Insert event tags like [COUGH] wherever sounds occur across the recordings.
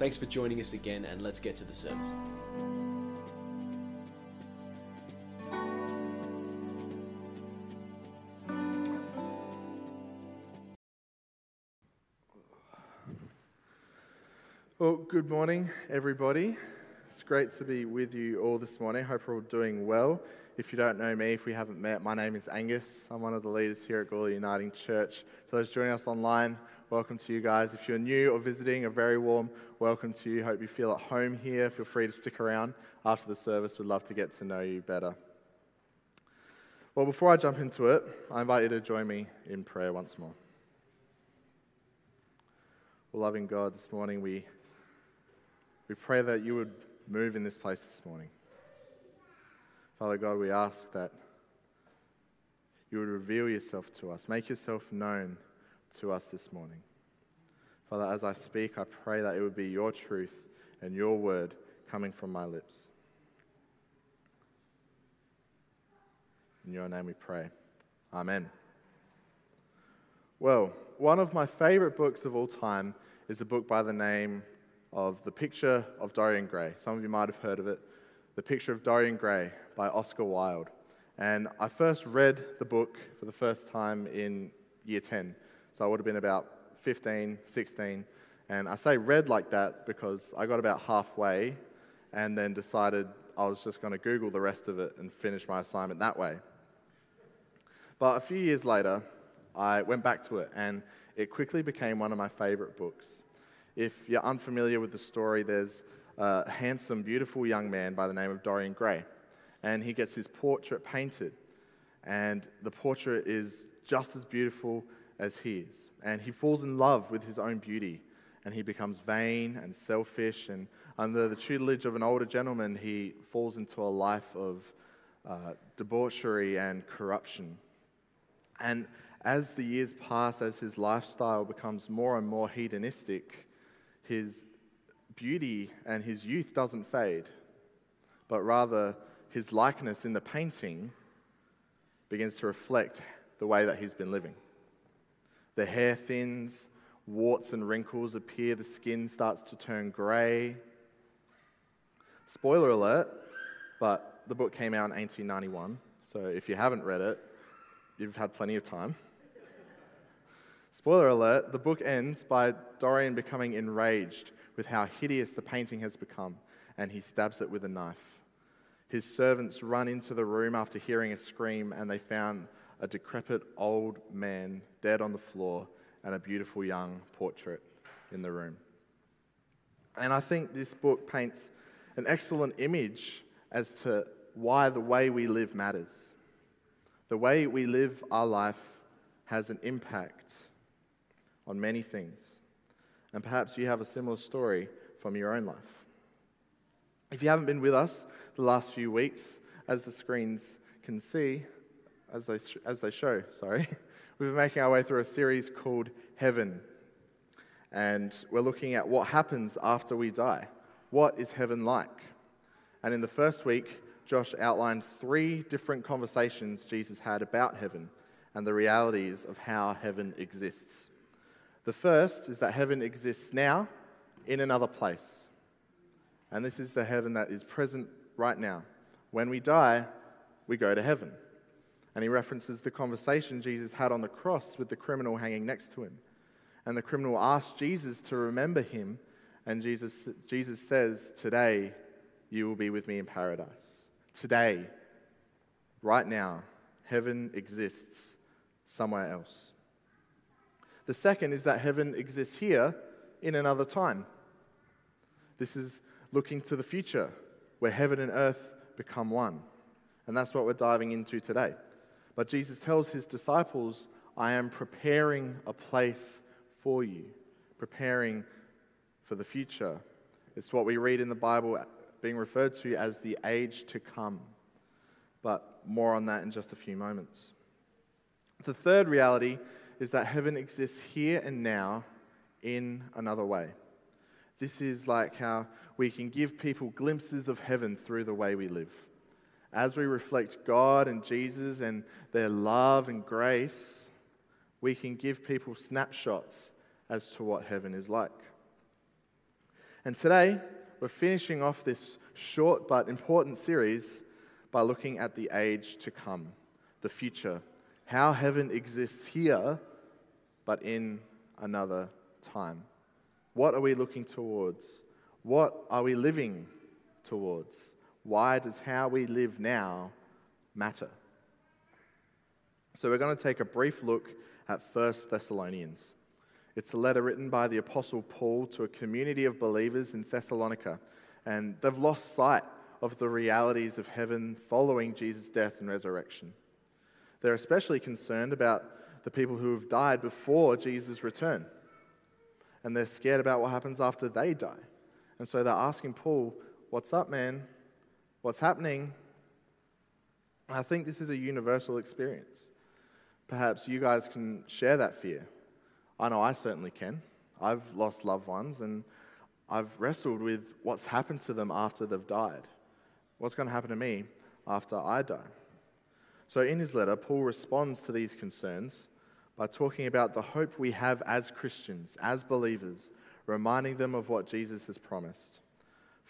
Thanks for joining us again, and let's get to the service. Well, good morning, everybody. It's great to be with you all this morning. Hope you're all doing well. If you don't know me, if we haven't met, my name is Angus. I'm one of the leaders here at Gawley Uniting Church. For those joining us online, welcome to you guys. If you're new or visiting, a very warm welcome to you. Hope you feel at home here. Feel free to stick around after the service. We'd love to get to know you better. Well, before I jump into it, I invite you to join me in prayer once more. Well, loving God, this morning we, we pray that you would move in this place this morning. Father God, we ask that you would reveal yourself to us, make yourself known to us this morning. Father, as I speak, I pray that it would be your truth and your word coming from my lips. In your name we pray. Amen. Well, one of my favorite books of all time is a book by the name of The Picture of Dorian Gray. Some of you might have heard of it. The Picture of Dorian Gray by Oscar Wilde. And I first read the book for the first time in year 10. So I would have been about 15, 16. And I say read like that because I got about halfway and then decided I was just going to Google the rest of it and finish my assignment that way. But a few years later, I went back to it and it quickly became one of my favorite books. If you're unfamiliar with the story, there's a handsome, beautiful young man by the name of Dorian Gray, and he gets his portrait painted. And the portrait is just as beautiful as he is. And he falls in love with his own beauty, and he becomes vain and selfish. And under the tutelage of an older gentleman, he falls into a life of uh, debauchery and corruption. And as the years pass, as his lifestyle becomes more and more hedonistic, his beauty and his youth doesn't fade, but rather his likeness in the painting begins to reflect the way that he's been living. The hair thins, warts and wrinkles appear, the skin starts to turn grey. Spoiler alert, but the book came out in 1891, so if you haven't read it, you've had plenty of time. Spoiler alert, the book ends by Dorian becoming enraged with how hideous the painting has become, and he stabs it with a knife. His servants run into the room after hearing a scream, and they found a decrepit old man dead on the floor and a beautiful young portrait in the room. And I think this book paints an excellent image as to why the way we live matters. The way we live our life has an impact on many things. And perhaps you have a similar story from your own life. If you haven't been with us the last few weeks, as the screens can see, as they, as they show, sorry, [LAUGHS] we've been making our way through a series called Heaven. And we're looking at what happens after we die. What is heaven like? And in the first week, Josh outlined three different conversations Jesus had about heaven and the realities of how heaven exists. The first is that heaven exists now in another place. And this is the heaven that is present right now. When we die, we go to heaven. And he references the conversation Jesus had on the cross with the criminal hanging next to him. And the criminal asked Jesus to remember him. And Jesus, Jesus says, Today you will be with me in paradise. Today, right now, heaven exists somewhere else. The second is that heaven exists here in another time. This is looking to the future, where heaven and earth become one. And that's what we're diving into today. But Jesus tells his disciples, I am preparing a place for you, preparing for the future. It's what we read in the Bible being referred to as the age to come. But more on that in just a few moments. The third reality is that heaven exists here and now in another way. This is like how we can give people glimpses of heaven through the way we live. As we reflect God and Jesus and their love and grace, we can give people snapshots as to what heaven is like. And today, we're finishing off this short but important series by looking at the age to come, the future, how heaven exists here, but in another time. What are we looking towards? What are we living towards? Why does how we live now matter? So, we're going to take a brief look at 1 Thessalonians. It's a letter written by the Apostle Paul to a community of believers in Thessalonica, and they've lost sight of the realities of heaven following Jesus' death and resurrection. They're especially concerned about the people who have died before Jesus' return, and they're scared about what happens after they die. And so they're asking Paul, What's up, man? What's happening? And I think this is a universal experience. Perhaps you guys can share that fear. I know I certainly can. I've lost loved ones and I've wrestled with what's happened to them after they've died. What's going to happen to me after I die? So, in his letter, Paul responds to these concerns by talking about the hope we have as Christians, as believers, reminding them of what Jesus has promised.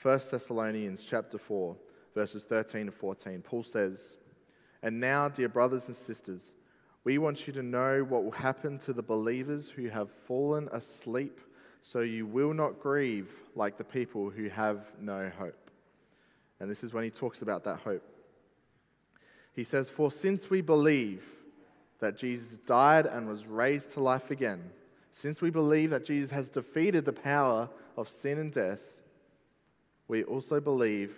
1 Thessalonians chapter 4, verses 13 to 14, Paul says, And now, dear brothers and sisters, we want you to know what will happen to the believers who have fallen asleep, so you will not grieve like the people who have no hope. And this is when he talks about that hope. He says, For since we believe that Jesus died and was raised to life again, since we believe that Jesus has defeated the power of sin and death, we also believe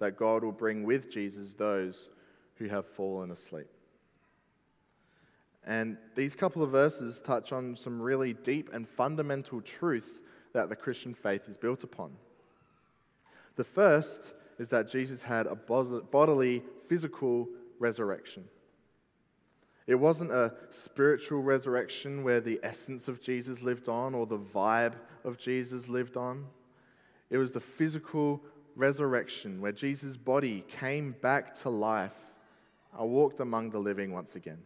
that God will bring with Jesus those who have fallen asleep. And these couple of verses touch on some really deep and fundamental truths that the Christian faith is built upon. The first is that Jesus had a bodily, physical resurrection. It wasn't a spiritual resurrection where the essence of Jesus lived on or the vibe of Jesus lived on. It was the physical resurrection where Jesus' body came back to life and walked among the living once again.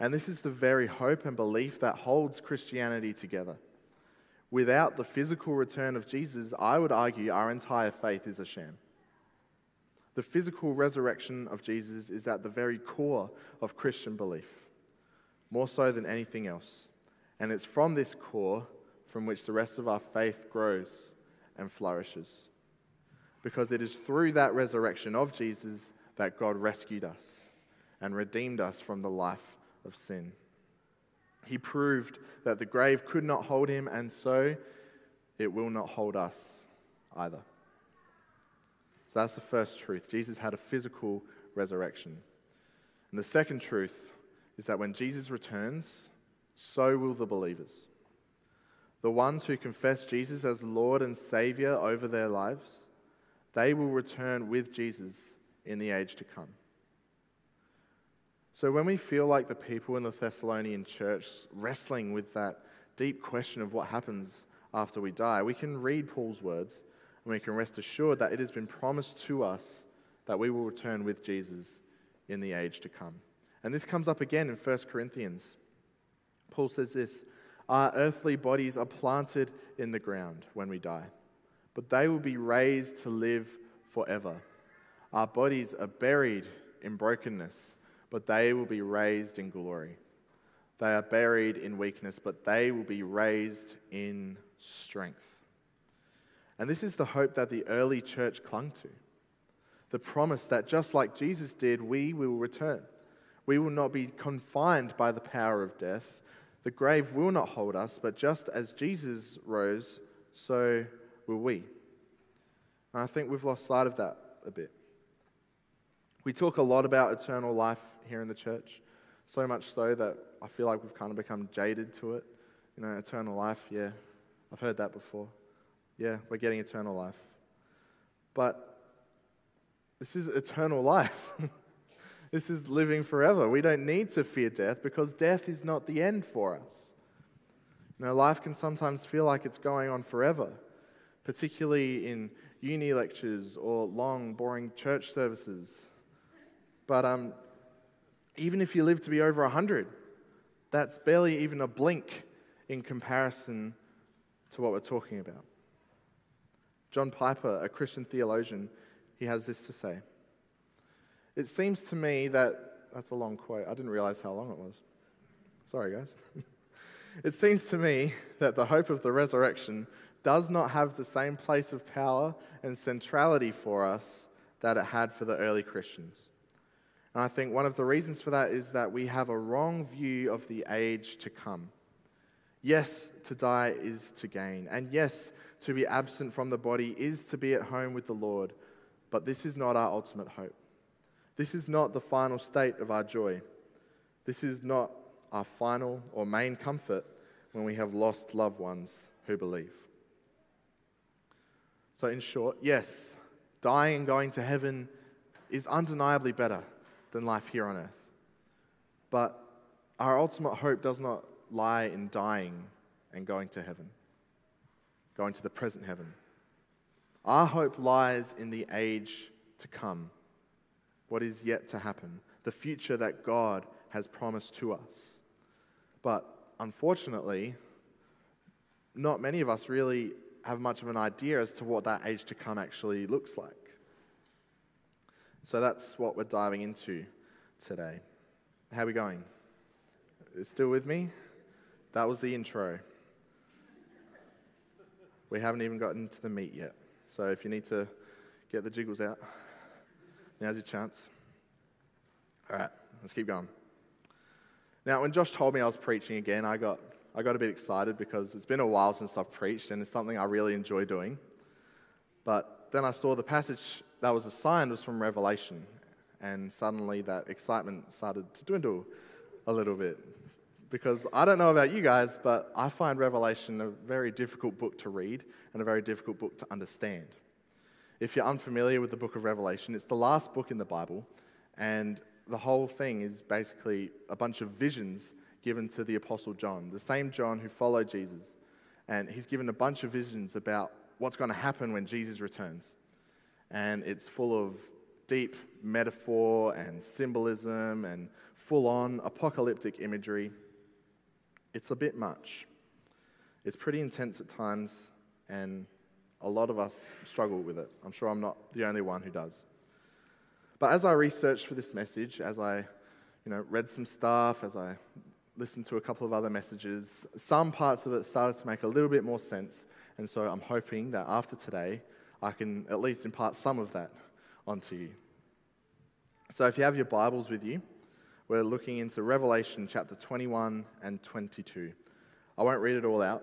And this is the very hope and belief that holds Christianity together. Without the physical return of Jesus, I would argue our entire faith is a sham. The physical resurrection of Jesus is at the very core of Christian belief, more so than anything else. And it's from this core from which the rest of our faith grows and flourishes. Because it is through that resurrection of Jesus that God rescued us and redeemed us from the life of sin. He proved that the grave could not hold him, and so it will not hold us either. So that's the first truth. Jesus had a physical resurrection. And the second truth is that when Jesus returns, so will the believers. The ones who confess Jesus as Lord and Savior over their lives, they will return with Jesus in the age to come. So when we feel like the people in the Thessalonian church wrestling with that deep question of what happens after we die, we can read Paul's words and we can rest assured that it has been promised to us that we will return with Jesus in the age to come. And this comes up again in 1 Corinthians. Paul says this Our earthly bodies are planted in the ground when we die, but they will be raised to live forever. Our bodies are buried in brokenness but they will be raised in glory. They are buried in weakness, but they will be raised in strength. And this is the hope that the early church clung to the promise that just like Jesus did, we will return. We will not be confined by the power of death. The grave will not hold us, but just as Jesus rose, so will we. And I think we've lost sight of that a bit. We talk a lot about eternal life here in the church, so much so that I feel like we've kind of become jaded to it. You know, eternal life, yeah, I've heard that before. Yeah, we're getting eternal life. But this is eternal life. [LAUGHS] this is living forever. We don't need to fear death because death is not the end for us. You know, life can sometimes feel like it's going on forever, particularly in uni lectures or long, boring church services. But um, even if you live to be over 100, that's barely even a blink in comparison to what we're talking about. John Piper, a Christian theologian, he has this to say. It seems to me that, that's a long quote. I didn't realize how long it was. Sorry, guys. [LAUGHS] it seems to me that the hope of the resurrection does not have the same place of power and centrality for us that it had for the early Christians. And I think one of the reasons for that is that we have a wrong view of the age to come. Yes, to die is to gain. And yes, to be absent from the body is to be at home with the Lord. But this is not our ultimate hope. This is not the final state of our joy. This is not our final or main comfort when we have lost loved ones who believe. So, in short, yes, dying and going to heaven is undeniably better than life here on earth. But our ultimate hope does not lie in dying and going to heaven, going to the present heaven. Our hope lies in the age to come, what is yet to happen, the future that God has promised to us. But unfortunately, not many of us really have much of an idea as to what that age to come actually looks like. So that's what we're diving into today. How are we going? Still with me? That was the intro. We haven't even gotten to the meat yet. So if you need to get the jiggles out, now's your chance. All right, let's keep going. Now, when Josh told me I was preaching again, I got, I got a bit excited because it's been a while since I've preached and it's something I really enjoy doing. But then I saw the passage that was assigned was from Revelation, and suddenly that excitement started to dwindle a little bit. Because I don't know about you guys, but I find Revelation a very difficult book to read and a very difficult book to understand. If you're unfamiliar with the book of Revelation, it's the last book in the Bible, and the whole thing is basically a bunch of visions given to the Apostle John, the same John who followed Jesus. And he's given a bunch of visions about what's going to happen when Jesus returns and it's full of deep metaphor and symbolism and full on apocalyptic imagery. It's a bit much. It's pretty intense at times, and a lot of us struggle with it. I'm sure I'm not the only one who does. But as I researched for this message, as I you know, read some stuff, as I listened to a couple of other messages, some parts of it started to make a little bit more sense. And so I'm hoping that after today, I can at least impart some of that onto you. So if you have your Bibles with you, we're looking into Revelation chapter 21 and 22. I won't read it all out,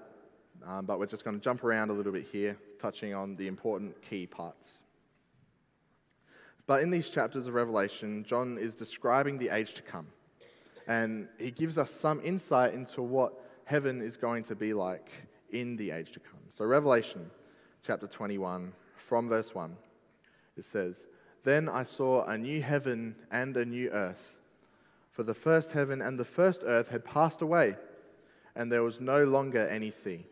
um, but we're just going to jump around a little bit here, touching on the important key parts. But in these chapters of Revelation, John is describing the age to come. And he gives us some insight into what heaven is going to be like in the age to come. So, Revelation chapter 21, from verse 1. It says, Then I saw a new heaven and a new earth, for the first heaven and the first earth had passed away, and there was no longer any sea.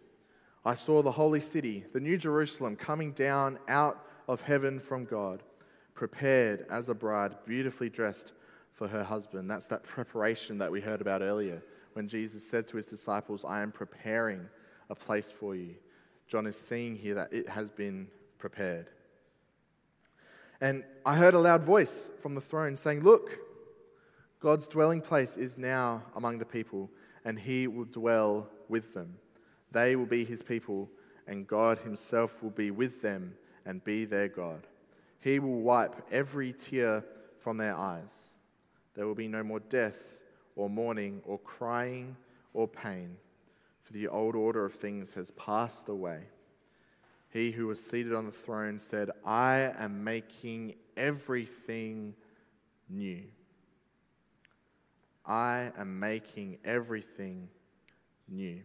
I saw the holy city, the new Jerusalem, coming down out of heaven from God, prepared as a bride, beautifully dressed for her husband. That's that preparation that we heard about earlier when Jesus said to his disciples, I am preparing a place for you. John is seeing here that it has been prepared. And I heard a loud voice from the throne saying, Look, God's dwelling place is now among the people, and he will dwell with them. They will be his people, and God himself will be with them and be their God. He will wipe every tear from their eyes. There will be no more death, or mourning, or crying, or pain, for the old order of things has passed away. He who was seated on the throne said, I am making everything new. I am making everything new.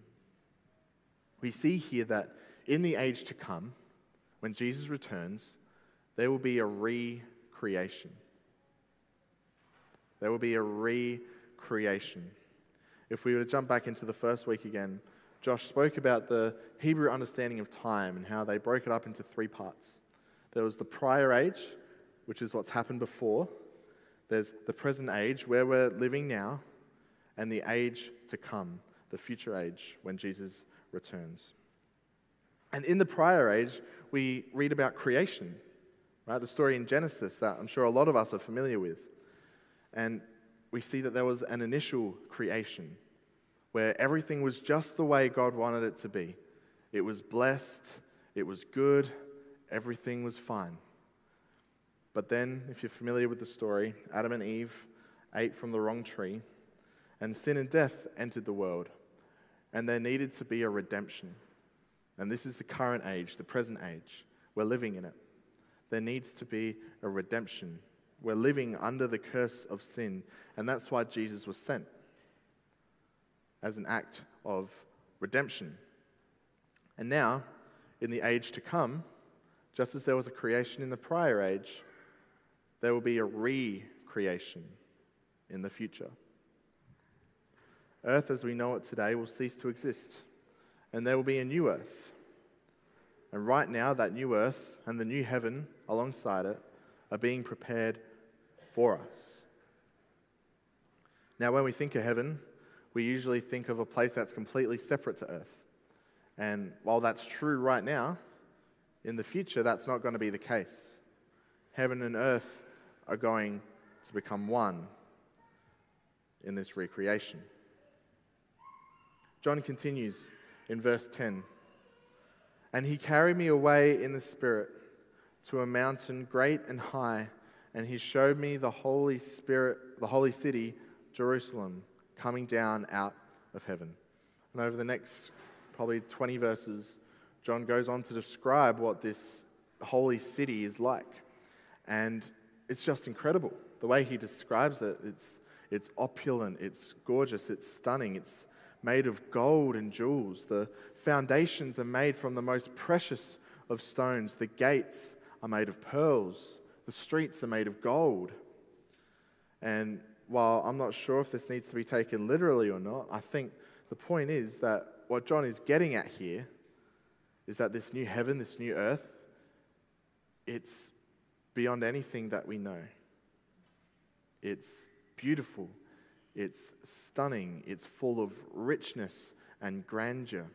We see here that in the age to come, when Jesus returns, there will be a recreation. There will be a recreation. If we were to jump back into the first week again, Josh spoke about the Hebrew understanding of time and how they broke it up into three parts. There was the prior age, which is what's happened before. There's the present age, where we're living now, and the age to come, the future age, when Jesus returns. And in the prior age, we read about creation, right? The story in Genesis that I'm sure a lot of us are familiar with. And we see that there was an initial creation where everything was just the way God wanted it to be. It was blessed, it was good, everything was fine. But then, if you're familiar with the story, Adam and Eve ate from the wrong tree, and sin and death entered the world, and there needed to be a redemption. And this is the current age, the present age. We're living in it. There needs to be a redemption. We're living under the curse of sin, and that's why Jesus was sent as an act of redemption. And now, in the age to come, just as there was a creation in the prior age, there will be a re-creation in the future. Earth as we know it today will cease to exist, and there will be a new earth. And right now, that new earth and the new heaven alongside it are being prepared for us. Now, when we think of heaven, we usually think of a place that's completely separate to earth. And while that's true right now, in the future, that's not going to be the case. Heaven and earth are going to become one in this recreation. John continues in verse 10 And he carried me away in the Spirit to a mountain great and high, and he showed me the Holy Spirit, the holy city, Jerusalem, coming down out of heaven. And over the next probably 20 verses, John goes on to describe what this holy city is like. And it's just incredible. The way he describes it, it's, it's opulent, it's gorgeous, it's stunning, it's made of gold and jewels. The foundations are made from the most precious of stones. The gates are made of pearls. The streets are made of gold. And while I'm not sure if this needs to be taken literally or not, I think the point is that what John is getting at here is that this new heaven, this new earth, it's beyond anything that we know. It's beautiful, it's stunning, it's full of richness and grandeur.